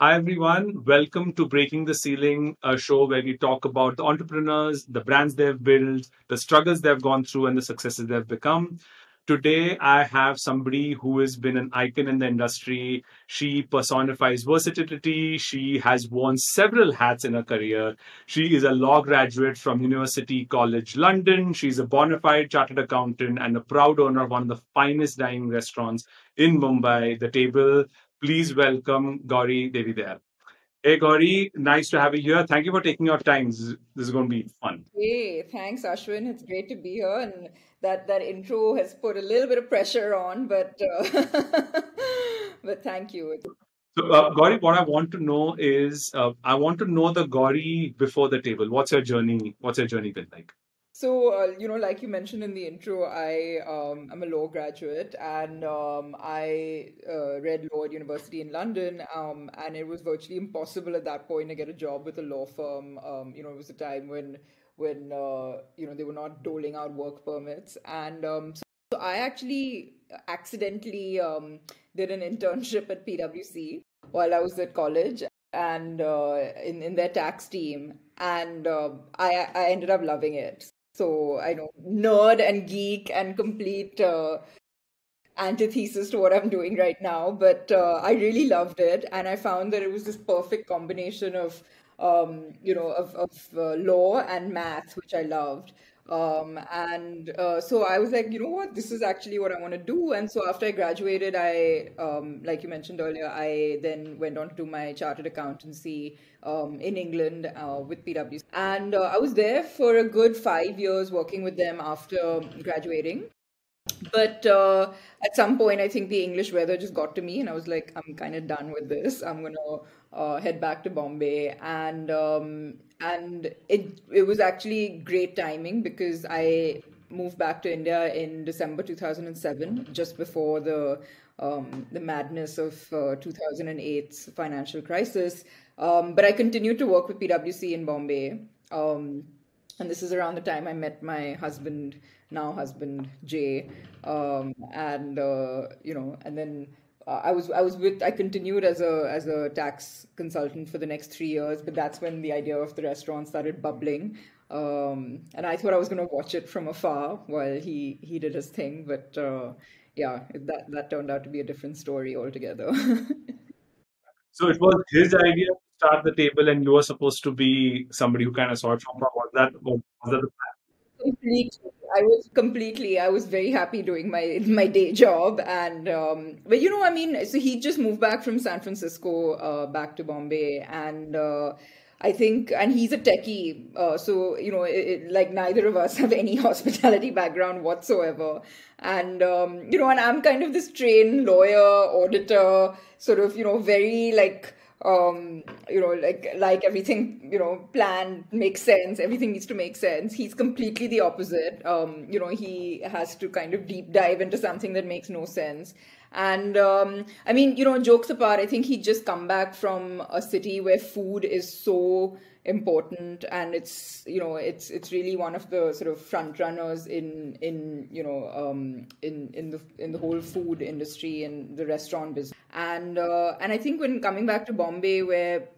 Hi, everyone. Welcome to Breaking the Ceiling, a show where we talk about the entrepreneurs, the brands they've built, the struggles they've gone through, and the successes they've become. Today, I have somebody who has been an icon in the industry. She personifies versatility. She has worn several hats in her career. She is a law graduate from University College London. She's a bona fide chartered accountant and a proud owner of one of the finest dining restaurants in Mumbai, The Table. Please welcome Gauri Devidayal. Hey Gauri, nice to have you here. Thank you for taking your time. This is, going to be fun. Hey, thanks, Ashwin. It's great to be here, and that that intro has put a little bit of pressure on, but uh, but thank you. So, uh, Gauri, what I want to know is, uh, I want to know the Gauri before the table. What's your journey? What's your journey been like? So, uh, you know, like you mentioned in the intro, I um, I'm a law graduate and um, I uh, read law at university in London. Um, and it was virtually impossible at that point to get a job with a law firm. Um, you know, it was a time when when uh, you know they were not doling out work permits, and um, so, so, I actually accidentally um, did an internship at PwC while I was at college and uh, in in their tax team, and uh, I I ended up loving it. So I know nerd and geek and complete uh, antithesis to what I'm doing right now. But uh, I really loved it, and I found that it was this perfect combination of um, you know of, of uh, law and math, which I loved. Um, and uh, so I was like, you know what, this is actually what I want to do. And so after I graduated, I, um, like you mentioned earlier, I then went on to do my chartered accountancy um, in England uh, with PwC. And uh, I was there for a good five years working with them after graduating. But uh, at some point, I think the English weather just got to me, and I was like, I'm kind of done with this. I'm gonna uh, head back to Bombay, and um, and it it was actually great timing because I moved back to India in December 2007, just before the um, the madness of uh, 2008's financial crisis. Um, but I continued to work with PwC in Bombay, um, and this is around the time I met my husband, now husband Jay, um, and uh, you know, and then uh, I was I was with I continued as a as a tax consultant for the next three years, but that's when the idea of the restaurant started bubbling. Um, and I thought I was going to watch it from afar while he he did his thing, but uh, yeah, that that turned out to be a different story altogether. so it was his idea to start the table, and you were supposed to be somebody who kind of saw it from Was that was that the plan? Completely. I was completely. I was very happy doing my my day job, and um, but you know, I mean, so he just moved back from San Francisco uh, back to Bombay, and uh, I think, and he's a techie, uh, so you know, it, it, like neither of us have any hospitality background whatsoever, and um, you know, and I'm kind of this trained lawyer, auditor, sort of, you know, very like um you know like like everything you know plan makes sense everything needs to make sense. He's completely the opposite. Um you know he has to kind of deep dive into something that makes no sense and um i mean you know jokes apart i think he just come back from a city where food is so important and it's you know it's it's really one of the sort of front runners in in you know um, in in the in the whole food industry and the restaurant business. And uh, and I think when coming back to Bombay where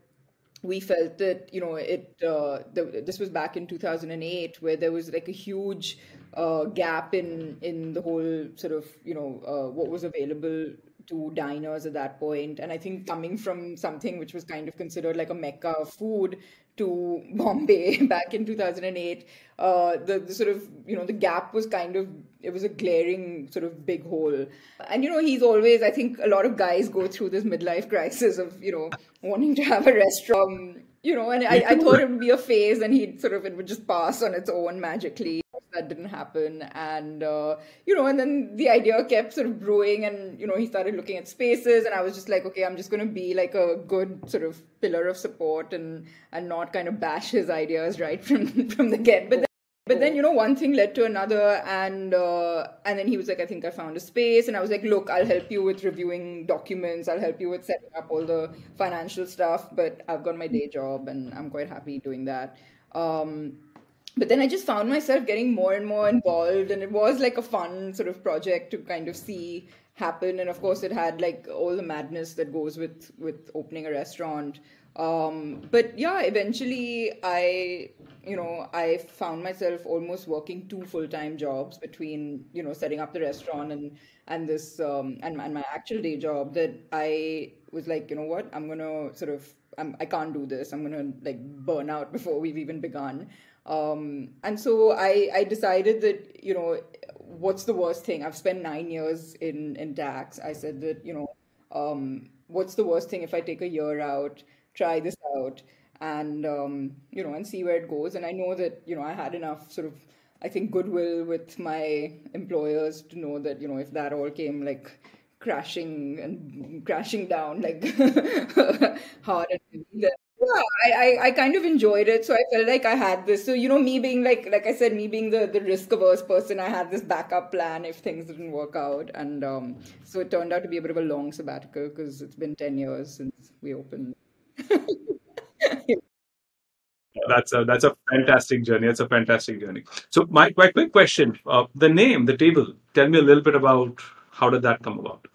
we felt that you know it uh, the, this was back in 2008 where there was like a huge uh, gap in in the whole sort of you know uh, what was available to diners at that point. And i think coming from something which was kind of considered like a mecca of food to Bombay back in 2008, uh, the, the sort of, you know, the gap was kind of, it was a glaring sort of big hole. And, you know, he's always, I think a lot of guys go through this midlife crisis of, you know, wanting to have a restaurant, you know, and I, I thought it would be a phase and he'd sort of, it would just pass on its own magically that didn't happen. And uh, you know and then the idea kept sort of brewing and you know he started looking at spaces and i was just like okay i'm just going to be like a good sort of pillar of support and and not kind of bash his ideas right from from the get. But then, but then you know one thing led to another and uh, and then he was like i think i found a space. And i was like look i'll help you with reviewing documents. I'll help you with setting up all the financial stuff but i've got my day job and i'm quite happy doing that. Um, but then I just found myself getting more and more involved, and it was like a fun sort of project to kind of see happen. And of course, it had like all the madness that goes with with opening a restaurant. Um, but yeah, eventually, I you know I found myself almost working two full time jobs between you know setting up the restaurant and and this um, and, and my actual day job. That I was like, you know what, I'm gonna sort of I'm, I can't do this. I'm gonna like burn out before we've even begun. Um, and so I, I decided that, you know, what's the worst thing? I've spent nine years in, in tax. I said that, you know, um, what's the worst thing if I take a year out, try this out, and, um, you know, and see where it goes. And I know that, you know, I had enough sort of, I think, goodwill with my employers to know that, you know, if that all came like crashing and crashing down like hard and yeah, I, I, I kind of enjoyed it. So I felt like I had this. So, you know, me being like, like I said, me being the, the risk averse person, I had this backup plan if things didn't work out. And um, so it turned out to be a bit of a long sabbatical because it's been 10 years since we opened. that's a that's a fantastic journey. That's a fantastic journey. So my, my quick question: uh, the name, the table. Tell me a little bit about how did that come about?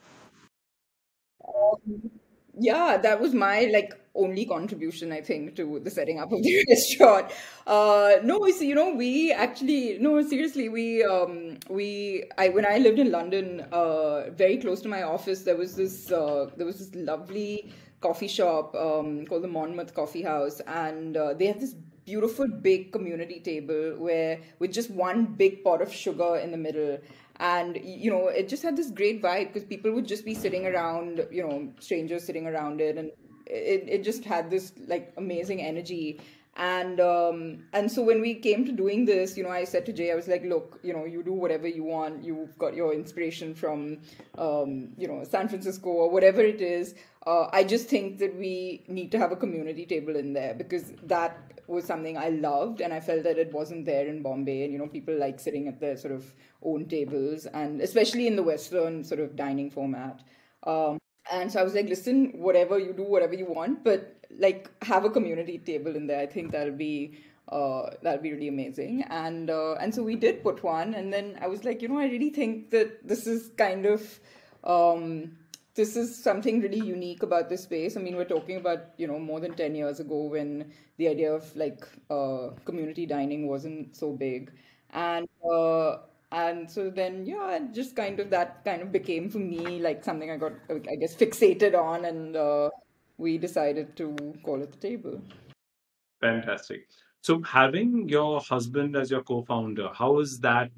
Um, yeah, that was my like only contribution, I think, to the setting up of the restaurant. Uh, no, so you know, we actually no, seriously, we um, we I when I lived in London, uh, very close to my office, there was this uh, there was this lovely coffee shop um, called the Monmouth Coffee House, and uh, they had this beautiful big community table where with just one big pot of sugar in the middle and you know it just had this great vibe because people would just be sitting around you know strangers sitting around it and it, it just had this like amazing energy. And um and so when we came to doing this you know i said to jay i was like look you know you do whatever you want. You've got your inspiration from um you know san francisco or whatever it is. Uh, i just think that we need to have a community table in there because that was something i loved and i felt that it wasn't there in bombay and you know people like sitting at their sort of own tables and especially in the western sort of dining format um and so I was like, listen, whatever you do, whatever you want, but like have a community table in there. I think that'll be uh, that'll be really amazing. And uh, and so we did put one, and then I was like, you know, I really think that this is kind of um, this is something really unique about this space. I mean, we're talking about you know more than ten years ago when the idea of like uh, community dining wasn't so big, and uh, and so then yeah just kind of that kind of became for me like something i got i guess fixated on and uh, we decided to call it the table. Fantastic. So having your husband as your co-founder how is that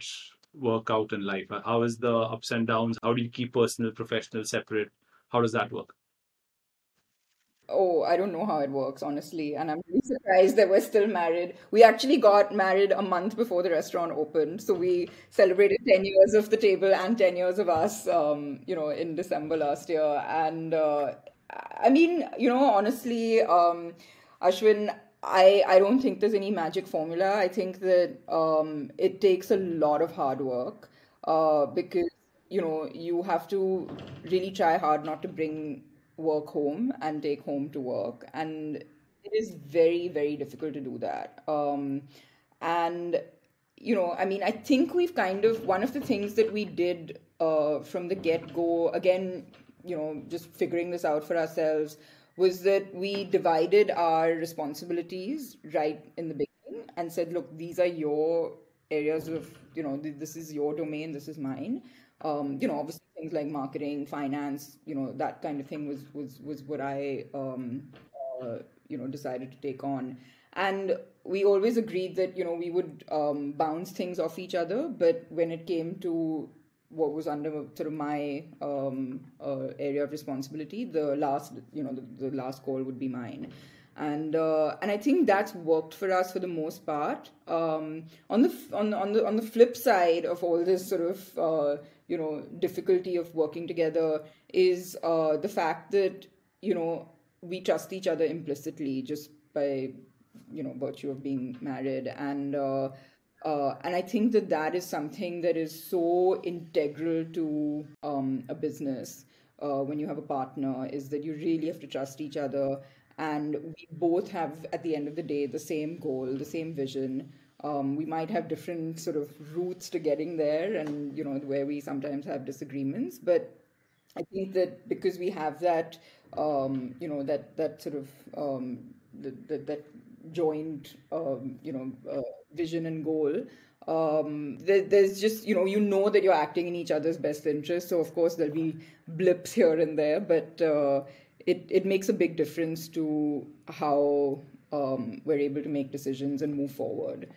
work out in life how is the ups and downs how do you keep personal professional separate how does that work Oh, I don't know how it works, honestly. And I'm really surprised that we're still married. We actually got married a month before the restaurant opened. So we celebrated 10 years of the table and 10 years of us, um, you know, in December last year. And uh, I mean, you know, honestly, um, Ashwin, I, I don't think there's any magic formula. I think that um, it takes a lot of hard work uh, because, you know, you have to really try hard not to bring work home and take home to work and it is very very difficult to do that um, and you know i mean i think we've kind of one of the things that we did uh, from the get go again you know just figuring this out for ourselves was that we divided our responsibilities right in the beginning and said look these are your areas of you know this is your domain this is mine um, you know obviously things like marketing, finance, you know, that kind of thing was was was what I um, uh, you know decided to take on. And we always agreed that you know we would um, bounce things off each other, but when it came to what was under sort of my um, uh, area of responsibility, the last you know the, the last call would be mine and uh, and I think that's worked for us for the most part. Um, on the on on the on the flip side of all this sort of uh, you know difficulty of working together is uh, the fact that you know we trust each other implicitly just by you know virtue of being married and. Uh, and I think that that is something that is so integral to um, a business uh, when you have a partner is that you really have to trust each other and we both have at the end of the day the same goal the same vision um, we might have different sort of routes to getting there, and you know where we sometimes have disagreements. But I think that because we have that, um, you know, that that sort of um, the, the, that joint, um, you know, uh, vision and goal. Um, there, there's just you know you know that you're acting in each other's best interest. So of course there'll be blips here and there, but uh, it it makes a big difference to how um, we're able to make decisions and move forward.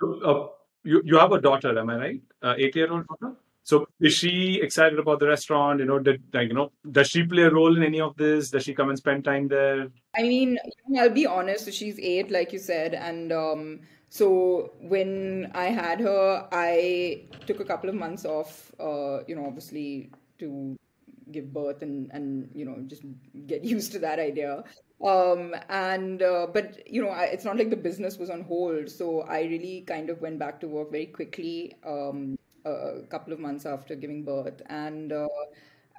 So, uh, you you have a daughter, am I right? Uh, eight year old daughter. So is she excited about the restaurant? You know, did like you know, does she play a role in any of this? Does she come and spend time there? I mean, I'll be honest. So she's eight, like you said, and um, so when I had her, I took a couple of months off. Uh, you know, obviously to give birth and and you know just get used to that idea um and uh, but you know I, it's not like the business was on hold so i really kind of went back to work very quickly um a couple of months after giving birth. And uh,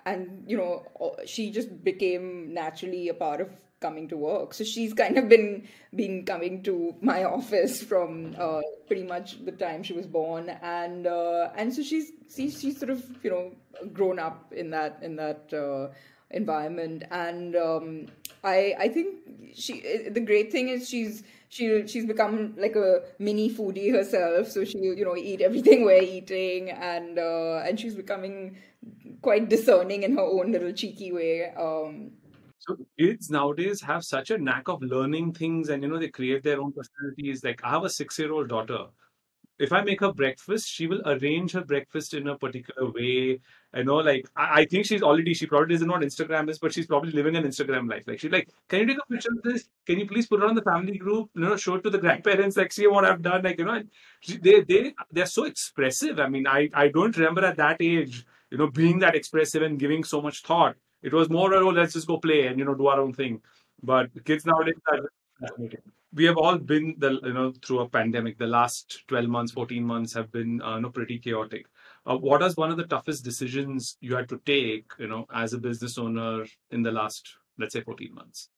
and you know she just became naturally a part of coming to work. So she's kind of been been coming to my office from uh, pretty much the time she was born. And uh, and so she's she's, she's sort of you know grown up in that in that uh, environment. And um, i i think she the great thing is she's she she's become like a mini foodie herself. So she you know eat everything we're eating. And uh, and she's becoming quite discerning in her own little cheeky way. Um, so kids nowadays have such a knack of learning things and you know they create their own personalities. Like i have a 6 year old daughter. If I make her breakfast, she will arrange her breakfast in a particular way. I know, like I, I think she's already she probably doesn't know what Instagram is, but she's probably living an Instagram life. Like she's like, can you take a picture of this? Can you please put it on the family group? You know, show it to the grandparents. Like, see what I've done. Like you know, they they they're so expressive. I mean, I I don't remember at that age, you know, being that expressive and giving so much thought. It was more, oh, let's just go play and you know do our own thing. But kids nowadays are we have all been the you know through a pandemic the last 12 months 14 months have been uh, you know pretty chaotic uh, what is one of the toughest decisions you had to take you know as a business owner in the last let's say 14 months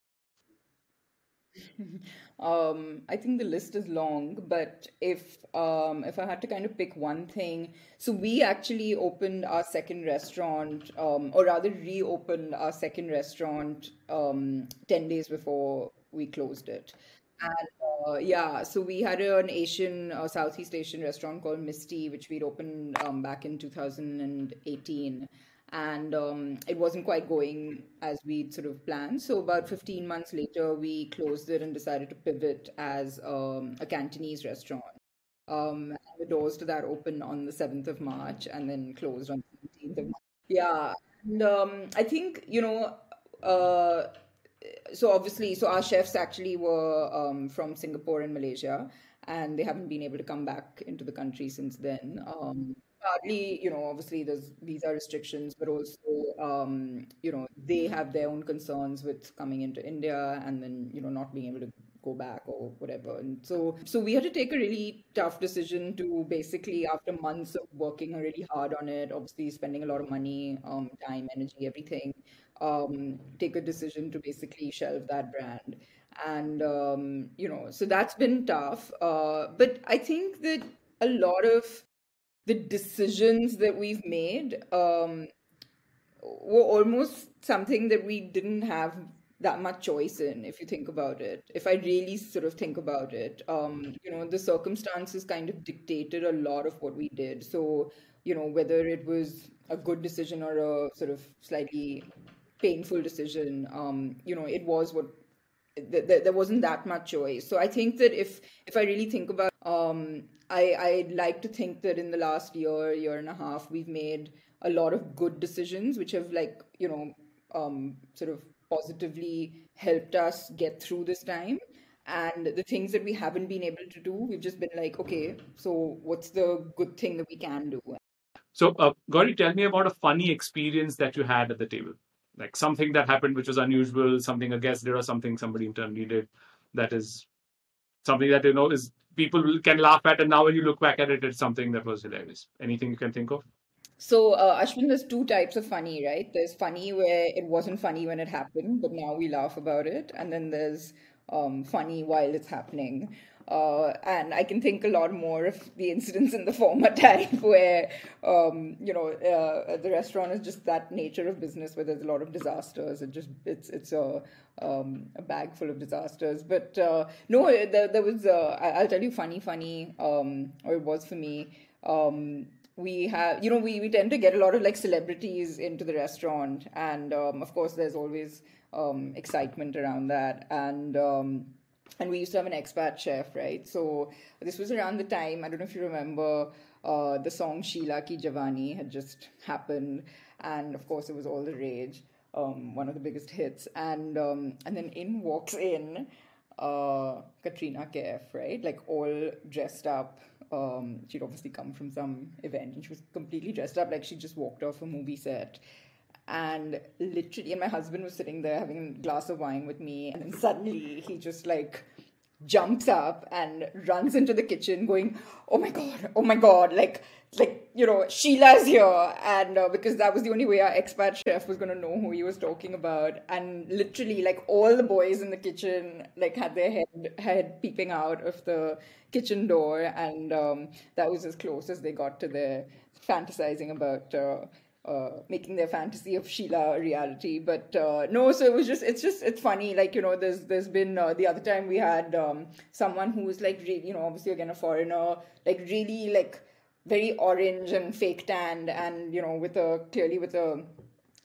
um, I think the list is long, but if um, if I had to kind of pick one thing, so we actually opened our second restaurant, um, or rather reopened our second restaurant um, ten days before we closed it. And uh, yeah, so we had an Asian, uh, Southeast Asian restaurant called Miss T, which we'd opened um, back in 2018. And um, it wasn't quite going as we'd sort of planned. So, about 15 months later, we closed it and decided to pivot as um, a Cantonese restaurant. Um, the doors to that opened on the 7th of March and then closed on the 17th of March. Yeah. And um, I think, you know, uh, so obviously, so our chefs actually were um, from Singapore and Malaysia, and they haven't been able to come back into the country since then. Um, partly, you know, obviously there's visa restrictions, but also, um, you know, they have their own concerns with coming into India and then, you know, not being able to go back or whatever. And so, so we had to take a really tough decision to basically, after months of working really hard on it, obviously spending a lot of money, um, time, energy, everything, um, take a decision to basically shelve that brand. And, um, you know, so that's been tough. Uh, but I think that a lot of the decisions that we've made um, were almost something that we didn't have that much choice in if you think about it if i really sort of think about it um you know the circumstances kind of dictated a lot of what we did so you know whether it was a good decision or a sort of slightly painful decision. Um you know it was what th- th- there wasn't that much choice. So i think that if if i really think about um i i'd like to think that in the last year year and a half we've made a lot of good decisions which have like you know um sort of positively helped us get through this time. And the things that we haven't been able to do we've just been like okay so what's the good thing that we can do? So uh, Gauri, tell me about a funny experience that you had at the table like something that happened which was unusual something a guest did or something somebody internally did that is something that you know is people can laugh at and now when you look back at it it's something that was hilarious anything you can think of so, uh, Ashwin, there's two types of funny, right? There's funny where it wasn't funny when it happened, but now we laugh about it. And then there's um, funny while it's happening. Uh, and I can think a lot more of the incidents in the former type where, um, you know, uh, the restaurant is just that nature of business where there's a lot of disasters. It just it's it's a um, a bag full of disasters. But uh, no, there, there was uh, I'll tell you funny, funny, um, or it was for me. Um, we have you know we, we tend to get a lot of like celebrities into the restaurant and um, of course there's always um, excitement around that and and we used to have an expat chef right? So this was around the time i don't know if you remember uh, the song sheila ki jawani had just happened. And of course it was all the rage um, one of the biggest hits. And um, and then in walks in uh, Katrina Kaif, right? Like all dressed up. Um, she'd obviously come from some event and she was completely dressed up. Like she just walked off a movie set. And literally, and my husband was sitting there having a glass of wine with me, and then suddenly he just like jumps up and runs into the kitchen going oh my god oh my god like like you know sheila's here and uh, because that was the only way our expat chef was going to know who he was talking about. And literally like all the boys in the kitchen like had their head head peeping out of the kitchen door. And um, that was as close as they got to their fantasizing about uh, uh, making their fantasy of Sheila a reality. But uh, no, so it was just it's just it's funny. Like you know, there's there's been uh, the other time we had um, someone who was like really, you know obviously again a foreigner like really like very orange and fake tanned and you know with a clearly with a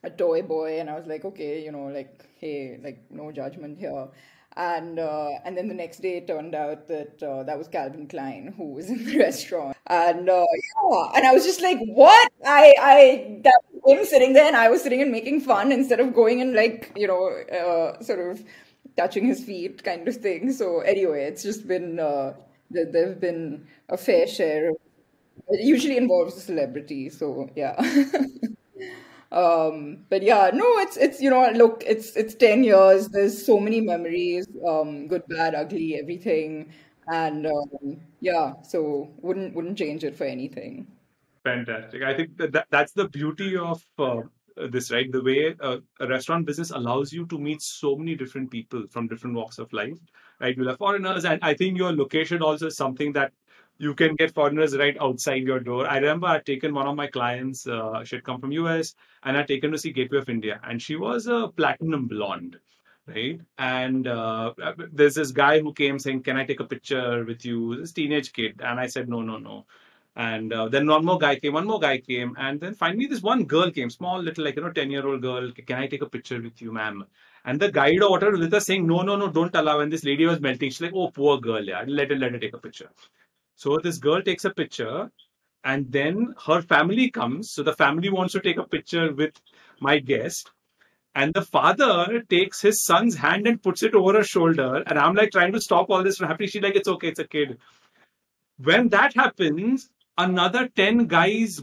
a toy boy and I was like okay you know like hey like no judgment here and uh, and then the next day it turned out that uh, that was Calvin Klein who was in the restaurant, and uh, yeah, and I was just like, what? I I that was him sitting there, and I was sitting and making fun instead of going and like you know uh, sort of touching his feet kind of thing. So anyway, it's just been uh, there have been a fair share. Of, it usually involves a celebrity, so yeah. um but yeah no it's it's you know look it's it's 10 years. There's so many memories um good bad ugly everything. And um, yeah so wouldn't wouldn't change it for anything. Fantastic. I think that, that that's the beauty of uh, this right? The way uh, a restaurant business allows you to meet so many different people from different walks of life right? You'll have foreigners and i think your location also is something that you can get foreigners right outside your door. I remember I'd taken one of my clients, uh, she had come from US, and I'd taken to see Gateway of India, and she was a platinum blonde, right? And uh, there's this guy who came saying, "Can I take a picture with you?" This teenage kid, and I said, "No, no, no." And uh, then one more guy came, one more guy came, and then finally this one girl came, small little like you know ten year old girl. Can I take a picture with you, ma'am? And the guide or whatever with us saying, "No, no, no, don't allow." And this lady was melting. She's like, "Oh, poor girl, yeah, let her let her take a picture." So this girl takes a picture and then her family comes. So the family wants to take a picture with my guest. And the father takes his son's hand and puts it over her shoulder. And I'm like trying to stop all this from happening. She's like, it's okay, it's a kid. When that happens, another 10 guys,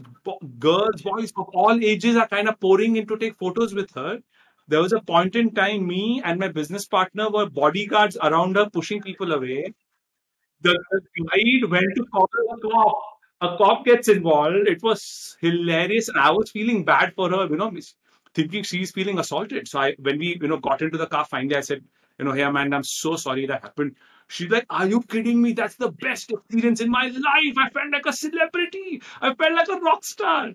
girls, boys of all ages are kind of pouring in to take photos with her. There was a point in time, me and my business partner were bodyguards around her, pushing people away the, the guide went to call a cop. A cop gets involved. It was hilarious, and I was feeling bad for her. You know, thinking she's feeling assaulted. So I, when we, you know, got into the car, finally, I said, you know, hey, Amanda, I'm so sorry that happened. She's like, Are you kidding me? That's the best experience in my life. I felt like a celebrity. I felt like a rock star.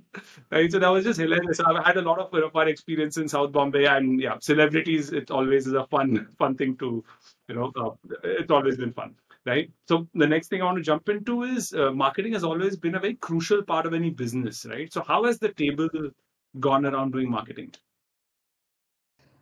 Right. So that was just hilarious. I've had a lot of fun experience in South Bombay. And yeah, celebrities, it always is a fun, fun thing to, you know, uh, it's always been fun right? So the next thing I want to jump into is uh, marketing has always been a very crucial part of any business, right? So how has the table gone around doing marketing?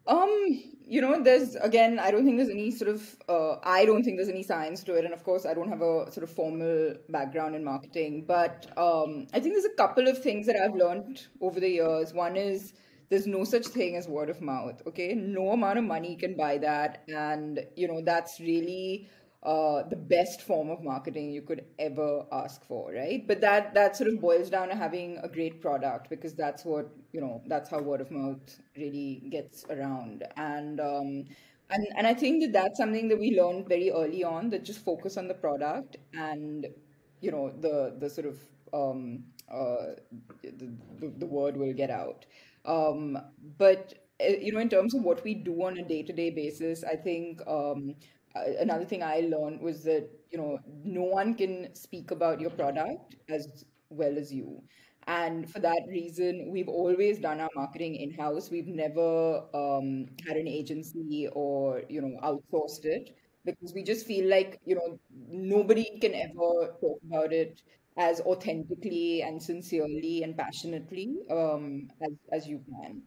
Um, you know, there's again, I don't think there's any sort of, uh, I don't think there's any science to it, and of course, I don't have a sort of formal background in marketing, but um, I think there's a couple of things that I've learned over the years. One is there's no such thing as word of mouth. Okay, no amount of money can buy that, and you know that's really uh, the best form of marketing you could ever ask for, right? But that that sort of boils down to having a great product because that's what you know. That's how word of mouth really gets around, and um, and and I think that that's something that we learned very early on. That just focus on the product, and you know the the sort of um, uh, the, the, the word will get out. Um, but uh, you know, in terms of what we do on a day to day basis, I think um, another thing I learned was that you know no one can speak about your product as well as you. And for that reason, we've always done our marketing in house. We've never um, had an agency or you know outsourced it because we just feel like you know nobody can ever talk about it as authentically and sincerely and passionately um, as as you can.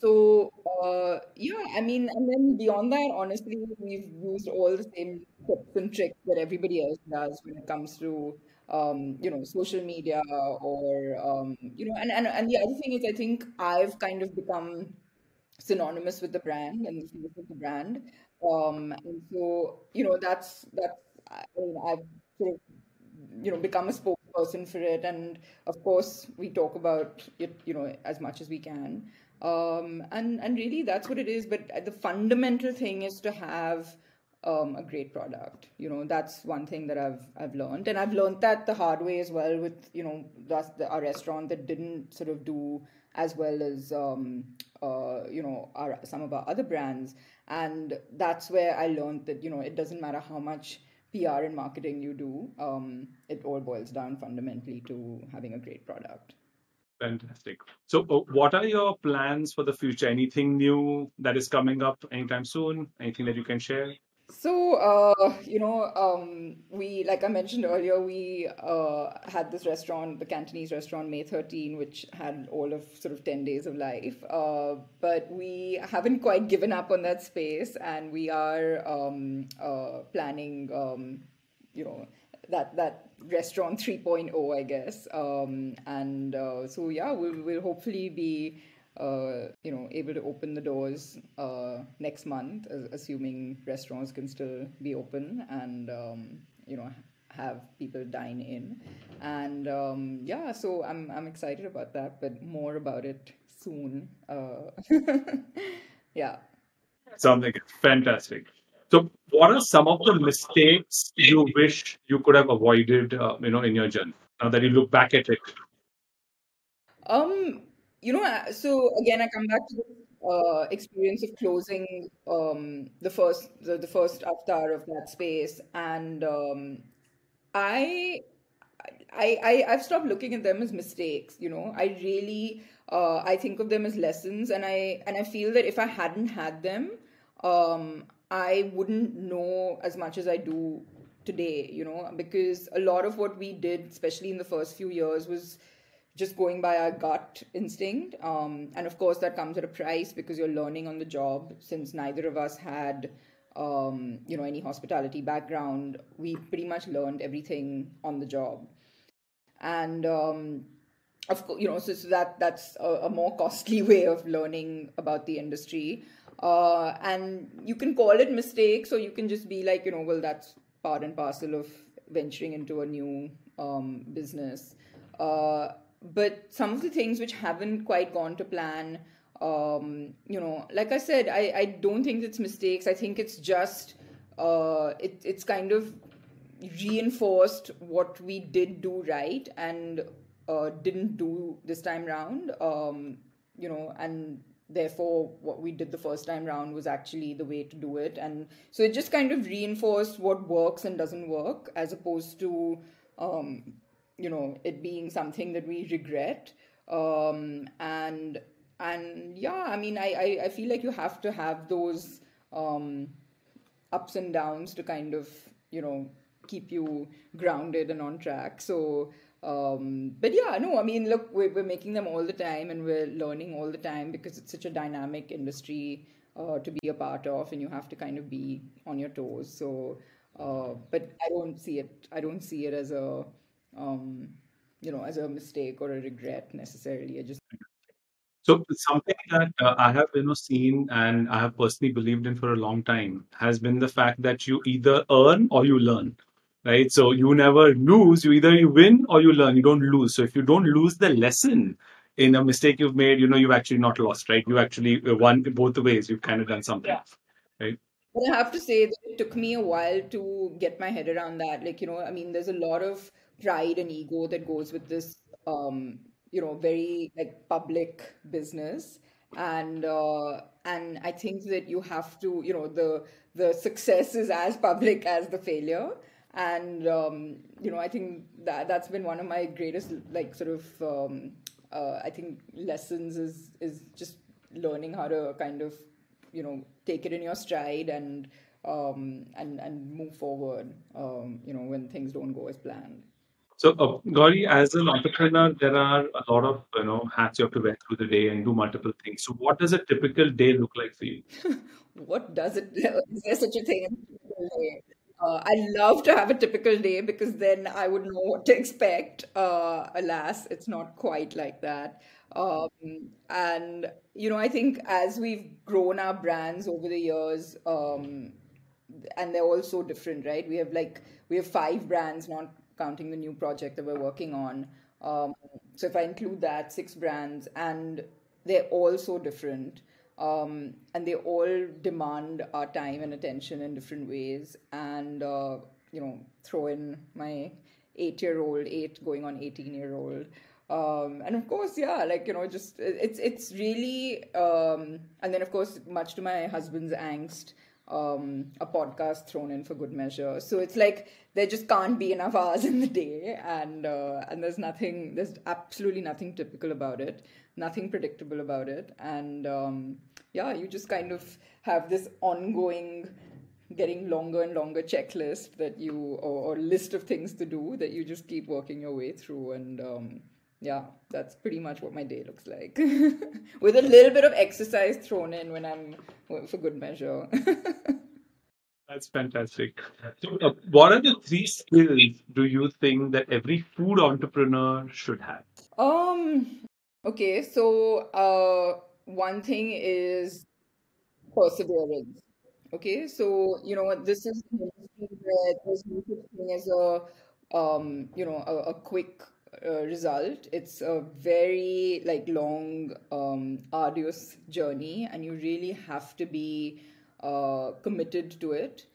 So uh, yeah, I mean, and then beyond that, honestly, we've used all the same tips and tricks that everybody else does when it comes to um, you know social media or um, you know, and, and and the other thing is, I think I've kind of become synonymous with the brand and the face of the brand, um, and so you know that's that's I mean, I've sort of you know become a spokesperson for it, and of course we talk about it you know as much as we can um, and and really that's what it is but the fundamental thing is to have um, a great product. You know that's one thing that i've i've learned. And i've learned that the hard way as well with you know that's the, our restaurant that didn't sort of do as well as um, uh, you know our some of our other brands. And that's where i learned that you know it doesn't matter how much pr and marketing you do um, it all boils down fundamentally to having a great product Fantastic. So, uh, what are your plans for the future? Anything new that is coming up anytime soon? Anything that you can share? So, uh, you know, um, we, like I mentioned earlier, we uh, had this restaurant, the Cantonese restaurant, May 13, which had all of sort of 10 days of life. Uh, but we haven't quite given up on that space, and we are um, uh, planning, um, you know, that that restaurant 3.0 i guess. Um, and uh, so yeah we'll, we'll hopefully be uh, you know able to open the doors uh, next month assuming restaurants can still be open and um, you know have people dine in. And um, yeah so i'm i'm excited about that but more about it soon uh, yeah. Like fantastic so, what are some of the mistakes you wish you could have avoided, uh, you know, in your journey? Now that you look back at it. Um, you know, uh, so again, I come back to the uh, experience of closing um, the first the, the first avatar of that space, and um, I, I, I, I've stopped looking at them as mistakes. You know, I really, uh, I think of them as lessons, and I and I feel that if I hadn't had them, um, I wouldn't know as much as I do today, you know, because a lot of what we did, especially in the first few years, was just going by our gut instinct. Um, and of course, that comes at a price because you're learning on the job. Since neither of us had, um, you know, any hospitality background, we pretty much learned everything on the job. And um, of course, you know, so, so that that's a, a more costly way of learning about the industry. Uh, and you can call it mistakes, or you can just be like, you know, well, that's part and parcel of venturing into a new um, business. Uh, but some of the things which haven't quite gone to plan, um, you know, like I said, I, I don't think it's mistakes. I think it's just uh, it, it's kind of reinforced what we did do right and uh, didn't do this time round. Um, you know, and therefore what we did the first time round was actually the way to do it. And so it just kind of reinforced what works and doesn't work as opposed to um, you know it being something that we regret. Um, and and yeah i mean I, I, I feel like you have to have those um, ups and downs to kind of you know keep you grounded and on track. So um, but yeah, no, I mean, look, we're, we're making them all the time and we're learning all the time because it's such a dynamic industry uh, to be a part of and you have to kind of be on your toes. So, uh, but I don't see it, I don't see it as a, um, you know, as a mistake or a regret necessarily. I just. So something that uh, I have you know seen and I have personally believed in for a long time has been the fact that you either earn or you learn right? So you never lose. You either you win or you learn. You don't lose. So if you don't lose the lesson in a mistake you've made, you know you've actually not lost, right? You actually won both ways. You've kind of done something, yeah. right? But I have to say that it took me a while to get my head around that. Like you know, I mean, there's a lot of pride and ego that goes with this, um, you know, very like public business. and uh, and I think that you have to, you know, the the success is as public as the failure, and um, you know, I think that that's been one of my greatest, like, sort of, um, uh, I think lessons is is just learning how to kind of, you know, take it in your stride and um, and and move forward, um, you know, when things don't go as planned. So, uh, Gauri, as an entrepreneur, there are a lot of you know hats you have to wear through the day and do multiple things. So, what does a typical day look like for you? what does it? Is there such a thing? Uh, I love to have a typical day because then I would know what to expect. Uh, alas, it's not quite like that. Um, and you know, I think as we've grown our brands over the years, um, and they're all so different, right? We have like we have five brands, not counting the new project that we're working on. Um, so if I include that, six brands, and they're all so different. Um, and they all demand our time and attention in different ways. And, uh, you know, throw in my eight year old, eight going on 18 year old. Um, and of course, yeah, like, you know, just it's, it's really, um, and then of course, much to my husband's angst, um, a podcast thrown in for good measure. So it's like there just can't be enough hours in the day, and uh, and there's nothing, there's absolutely nothing typical about it, nothing predictable about it, and um, yeah, you just kind of have this ongoing, getting longer and longer checklist that you or, or list of things to do that you just keep working your way through, and um, yeah, that's pretty much what my day looks like, with a little bit of exercise thrown in when I'm for good measure. That's fantastic. So, uh, what are the three skills do you think that every food entrepreneur should have? Um. Okay, so uh, one thing is perseverance. Okay, so you know this is where there's no such thing as a um, you know a, a quick uh, result. It's a very like long, um, arduous journey, and you really have to be uh, committed to it,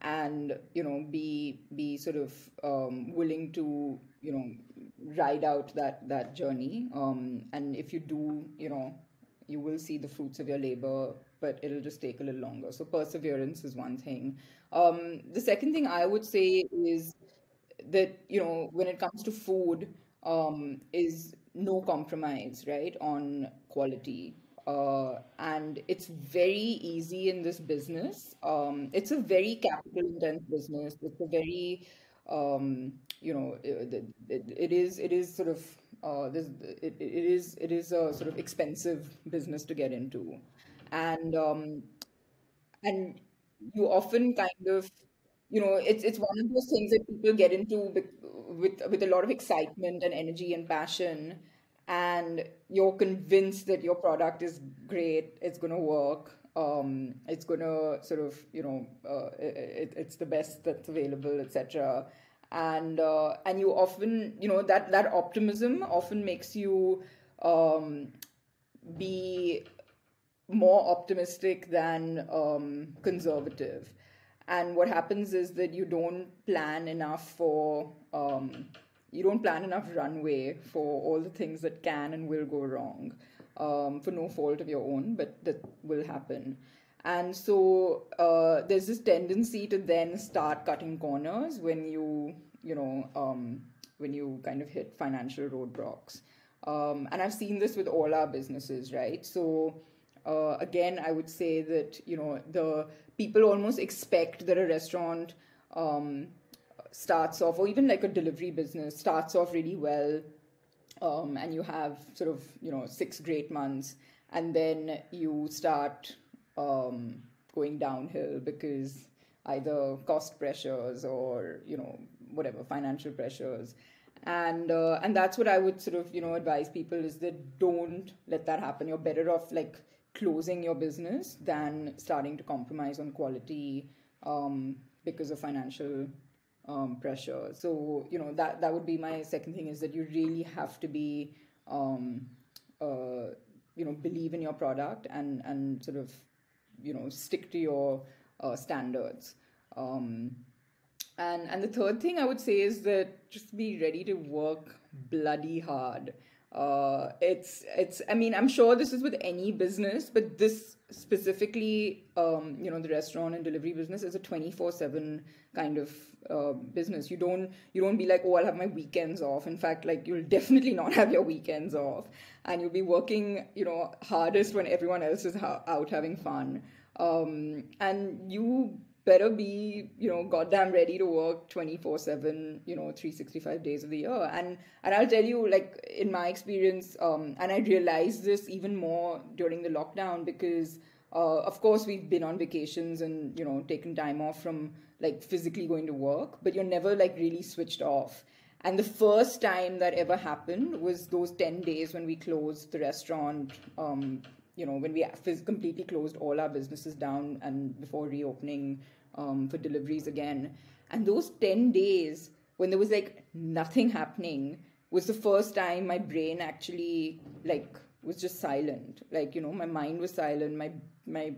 and you know be be sort of um, willing to you know ride out that that journey. Um, and if you do, you know, you will see the fruits of your labor, but it'll just take a little longer. So perseverance is one thing. Um, the second thing I would say is that you know when it comes to food um, is no compromise, right, on quality. Uh, and it's very easy in this business. Um, it's a very capital intense business. It's a very, um, you know, it, it, it is it is sort of uh, this it, it is it is a sort of expensive business to get into, and um, and you often kind of you know it's it's one of those things that people get into with with, a lot of excitement and energy and passion and you're convinced that your product is great it's going to work um, it's going to sort of you know uh, it, it's the best that's available etc and uh, and you often you know that that optimism often makes you um, be more optimistic than um, conservative and what happens is that you don't plan enough for um, you don't plan enough runway for all the things that can and will go wrong um, for no fault of your own but that will happen. And so uh, there's this tendency to then start cutting corners when you you know um, when you kind of hit financial roadblocks. Um, and i've seen this with all our businesses right? So uh, again, I would say that you know the people almost expect that a restaurant um, starts off, or even like a delivery business starts off really well, um, and you have sort of you know six great months, and then you start um, going downhill because either cost pressures or you know whatever financial pressures. And uh, and that's what i would sort of you know advise people is that don't let that happen. You're better off like closing your business than starting to compromise on quality um, because of financial um, pressure. So you know that that would be my second thing is that you really have to be um, uh, you know believe in your product and and sort of you know stick to your uh, standards. Um, and and the third thing I would say is that just be ready to work bloody hard uh, it's it's. I mean, I'm sure this is with any business, but this specifically, um, you know, the restaurant and delivery business is a 24/7 kind of uh, business. You don't you don't be like, oh, I'll have my weekends off. In fact, like you'll definitely not have your weekends off, and you'll be working, you know, hardest when everyone else is ha- out having fun. Um, and you better be you know goddamn ready to work 24 7 you know 365 days of the year. And and i'll tell you like in my experience um, and i realized this even more during the lockdown because uh, of course we've been on vacations and you know taken time off from like physically going to work but you're never like really switched off. And the first time that ever happened was those 10 days when we closed the restaurant um, you know, when we completely closed all our businesses down and before reopening um, for deliveries again. And those 10 days when there was like nothing happening was the first time my brain actually like was just silent. Like, you know, my mind was silent, my my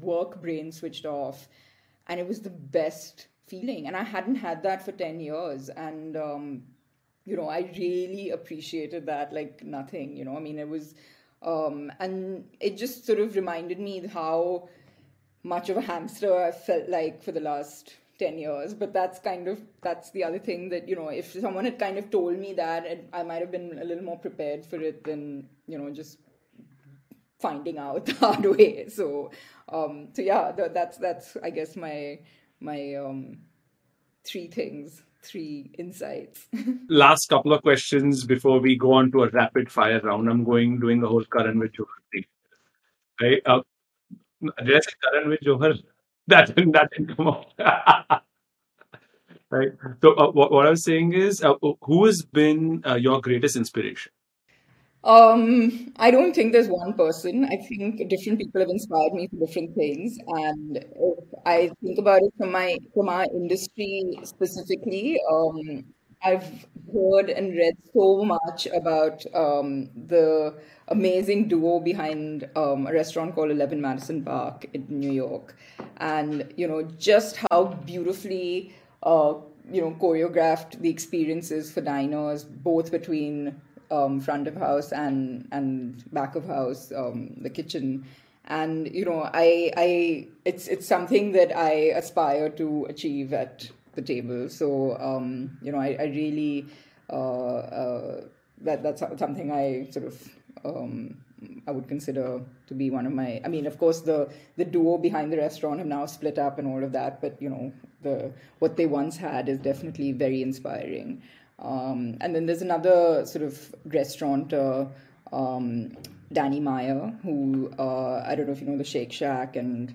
work brain switched off. And it was the best feeling. And I hadn't had that for 10 years. And um, you know, I really appreciated that like nothing, you know. I mean, it was um, and it just sort of reminded me how much of a hamster I felt like for the last 10 years. But that's kind of, that's the other thing that, you know, if someone had kind of told me that, I might have been a little more prepared for it than, you know, just finding out the hard way. So, um, so yeah, that's, that's, I guess my, my, um, three things three insights. Last couple of questions before we go on to a rapid fire round. I'm going doing a whole Karan with Johar thing. Right? Uh, did I Karan with Johar? That didn't, that didn't come out. right. So uh, what, what I was saying is, uh, who has been uh, your greatest inspiration? Um, I don't think there's one person. I think different people have inspired me for different things, and if I think about it from my from our industry specifically, um, I've heard and read so much about um, the amazing duo behind um, a restaurant called Eleven Madison Park in New York, and you know just how beautifully uh, you know choreographed the experiences for diners, both between um, front of house and and back of house, um, the kitchen. And you know, I I it's it's something that I aspire to achieve at the table. So um, you know, I, I really uh, uh, that that's something I sort of um, I would consider to be one of my. I mean, of course, the the duo behind the restaurant have now split up and all of that, but you know, the what they once had is definitely very inspiring. Um, and then there's another sort of restaurateur, um, Danny Meyer, who uh, I don't know if you know the Shake Shack, and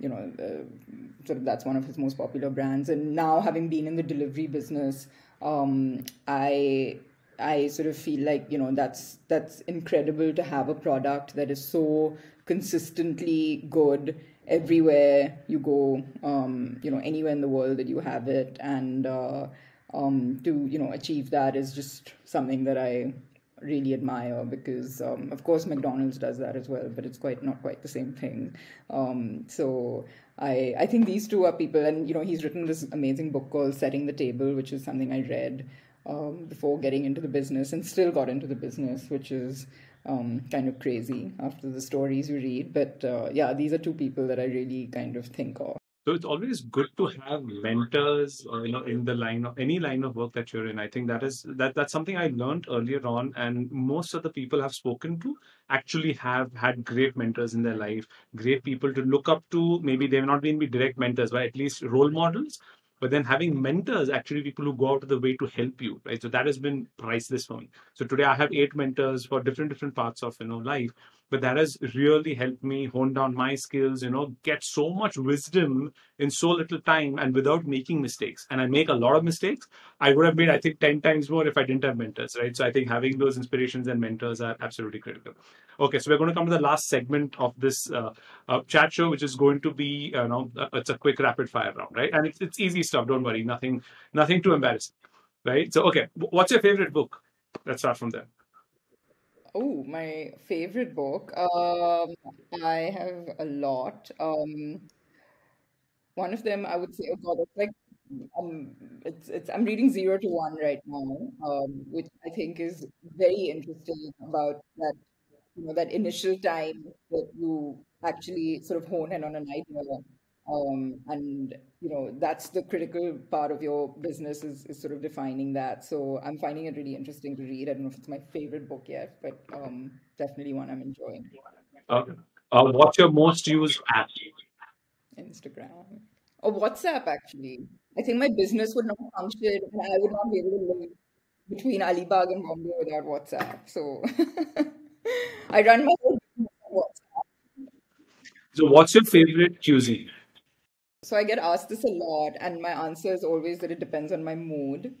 you know, uh, sort of that's one of his most popular brands. And now, having been in the delivery business, um, I I sort of feel like you know that's that's incredible to have a product that is so consistently good everywhere you go. Um, you know, anywhere in the world that you have it, and uh, um, to you know achieve that is just something that I really admire because um, of course McDonald's does that as well, but it's quite not quite the same thing. Um, so I I think these two are people, and you know he's written this amazing book called Setting the Table, which is something I read um, before getting into the business and still got into the business, which is. Um, kind of crazy after the stories you read, but uh, yeah, these are two people that I really kind of think of. So it's always good to have mentors, uh, you know, in the line of any line of work that you're in. I think that is that that's something I learned earlier on, and most of the people I've spoken to actually have had great mentors in their life, great people to look up to. Maybe they've not been be direct mentors, but at least role models. But then having mentors, actually people who go out of the way to help you, right? So that has been priceless for me. So today I have eight mentors for different different parts of you know life but that has really helped me hone down my skills you know get so much wisdom in so little time and without making mistakes. And i make a lot of mistakes. I would have made i think 10 times more if i didn't have mentors right? So i think having those inspirations and mentors are absolutely critical. Okay so we're going to come to the last segment of this uh, uh, chat show which is going to be you know uh, it's a quick rapid fire round right? And it's, it's easy stuff don't worry nothing nothing too embarrassing right? So okay what's your favorite book? Let's start from there Oh, my favorite book. Um, I have a lot. Um, one of them I would say, oh God, it's like I'm it's it's I'm reading Zero to One right now, um, which I think is very interesting about that you know that initial time that you actually sort of hone in on an idea um, and you know that's the critical part of your business is, is sort of defining that. So i'm finding it really interesting to read. I don't know if it's my favorite book yet but um, definitely one i'm enjoying. Uh, uh, what's your most used app? Instagram. Or whatsapp actually. I think my business would not function and i would not be able to live between Alibaug and bombay without whatsapp. So i run my business on WhatsApp. So, what's your favorite cuisine? So I get asked this a lot, and my answer is always that it depends on my mood.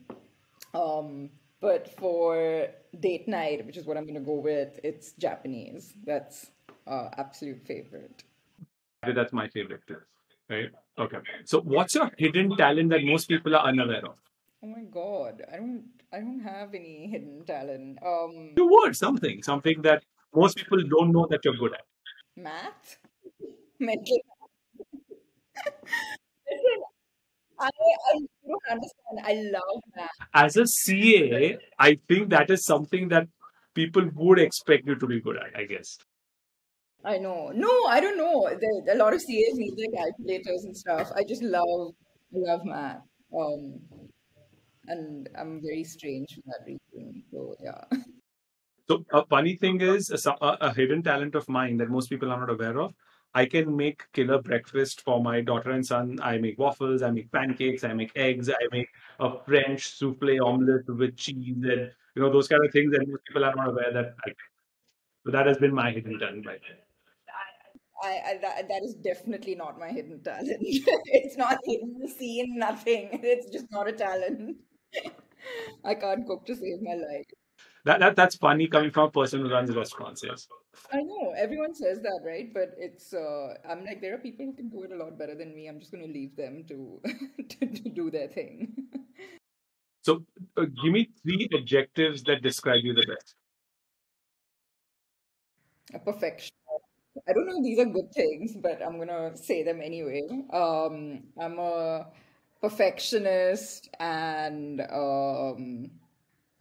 Um, but for date night, which is what I'm going to go with, it's Japanese. That's uh, absolute favorite. That's my favorite too. Right? Okay. So, what's your hidden talent that most people are unaware of? Oh my god, I don't, I don't have any hidden talent. Um, you would something, something that most people don't know that you're good at. Math, mental Listen, I, I don't understand. I love math. As a CA, I think that is something that people would expect you to be good at, I guess. I know. No, I don't know. The, a lot of CAs need their calculators and stuff. I just love love math. Um, and I'm very strange for that reason. So yeah. So a funny thing is a, a, hidden talent of mine that most people are not aware of. I can make killer breakfast for my daughter and son. I make waffles, I make pancakes, I make eggs, I make a French souffle omelette with cheese and you know those kind of things. And most people are not aware that I So that has been my hidden talent I, I that, that is definitely not my hidden talent. it's not hidden, seen, nothing. It's just not a talent. I can't cook to save my life. That, that that's funny coming from a person who runs restaurants. Yes. I know everyone says that, right? But it's uh, I'm like there are people who can do it a lot better than me. I'm just going to leave them to, to, to do their thing. so, uh, give me three adjectives that describe you the best. A perfection. I don't know if these are good things, but I'm gonna say them anyway. Um, I'm a perfectionist and um,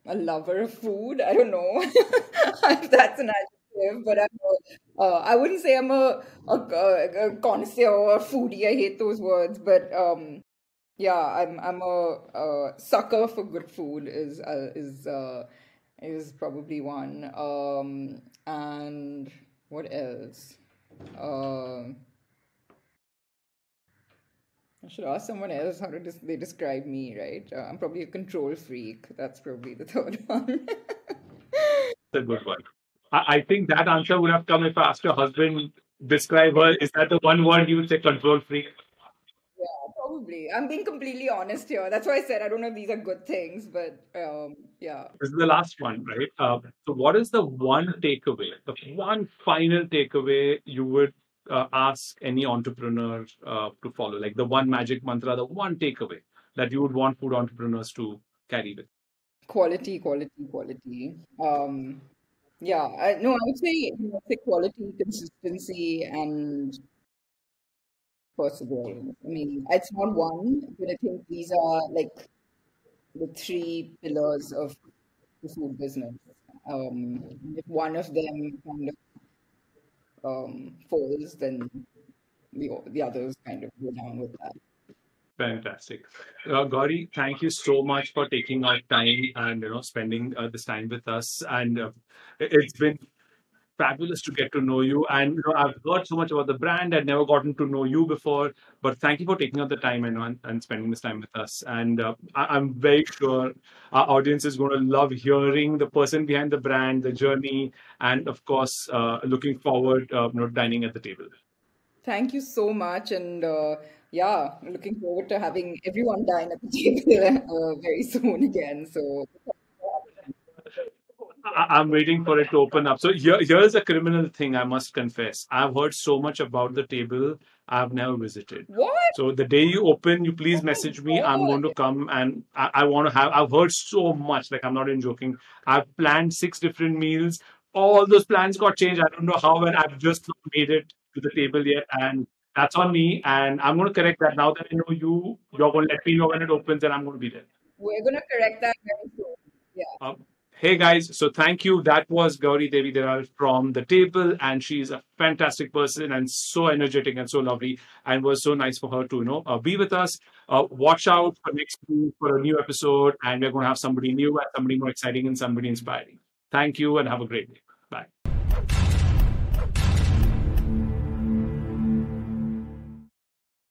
a lover of food. I don't know if that's an adjective, but I'm a, uh, I wouldn't say I'm a, a, a, connoisseur or foodie. I hate those words, but um, yeah, I'm I'm a, a, sucker for good food. Is uh, is uh, is probably one. Um, and what else? Uh, I should ask someone else how do they describe me, right? Uh, I'm probably a control freak. That's probably the third one. a good one. I, I think that answer would have come if I asked your husband describe her. Is that the one word you would say control freak? Yeah, probably. I'm being completely honest here. That's why I said I don't know if these are good things, but um, yeah. This is the last one, right? Uh, so, what is the one takeaway, the one final takeaway you would uh, ask any entrepreneur uh, to follow? Like the one magic mantra, the one takeaway that you would want food entrepreneurs to carry with? Quality, quality, quality. Um, yeah, I, no, I would say, you know, say quality, consistency, and perseverance. I mean, it's not one, but I think these are like the three pillars of the food business. Um, if one of them kind of um, falls, then the the others kind of go down with that. Fantastic, uh, Gauri. Thank you so much for taking our time and you know spending uh, this time with us. And uh, it's been fabulous to get to know you. And you know, I've heard so much about the brand. I'd never gotten to know you before. But thank you for taking out the time and, and spending this time with us. And uh, I, am very sure our audience is going to love hearing the person behind the brand, the journey, and of course, uh, looking forward, uh, you know, dining at the table. Thank you so much. And uh, yeah, looking forward to having everyone dine at the table uh, very soon again. So I'm waiting for it to open up. So here, here's a criminal thing I must confess. I've heard so much about the table I've never visited. What? So the day you open, you please oh message me. God. I'm going to come and I, I want to have. I've heard so much. Like I'm not even joking. I've planned six different meals. All those plans got changed. I don't know how, and I've just not made it to the table yet. And That's on me, and I'm going to correct that now that I know you. You're going to let me know when it opens, and I'm going to be there. We're going to correct that very soon. Yeah. Um, hey guys, so thank you. That was Gauri Devidayal from the table, and she's a fantastic person and so energetic and so lovely, and was so nice for her to you know uh, be with us. Uh, watch out for next week for a new episode, and we're going to have somebody new and somebody more exciting and somebody inspiring. Thank you, and have a great day.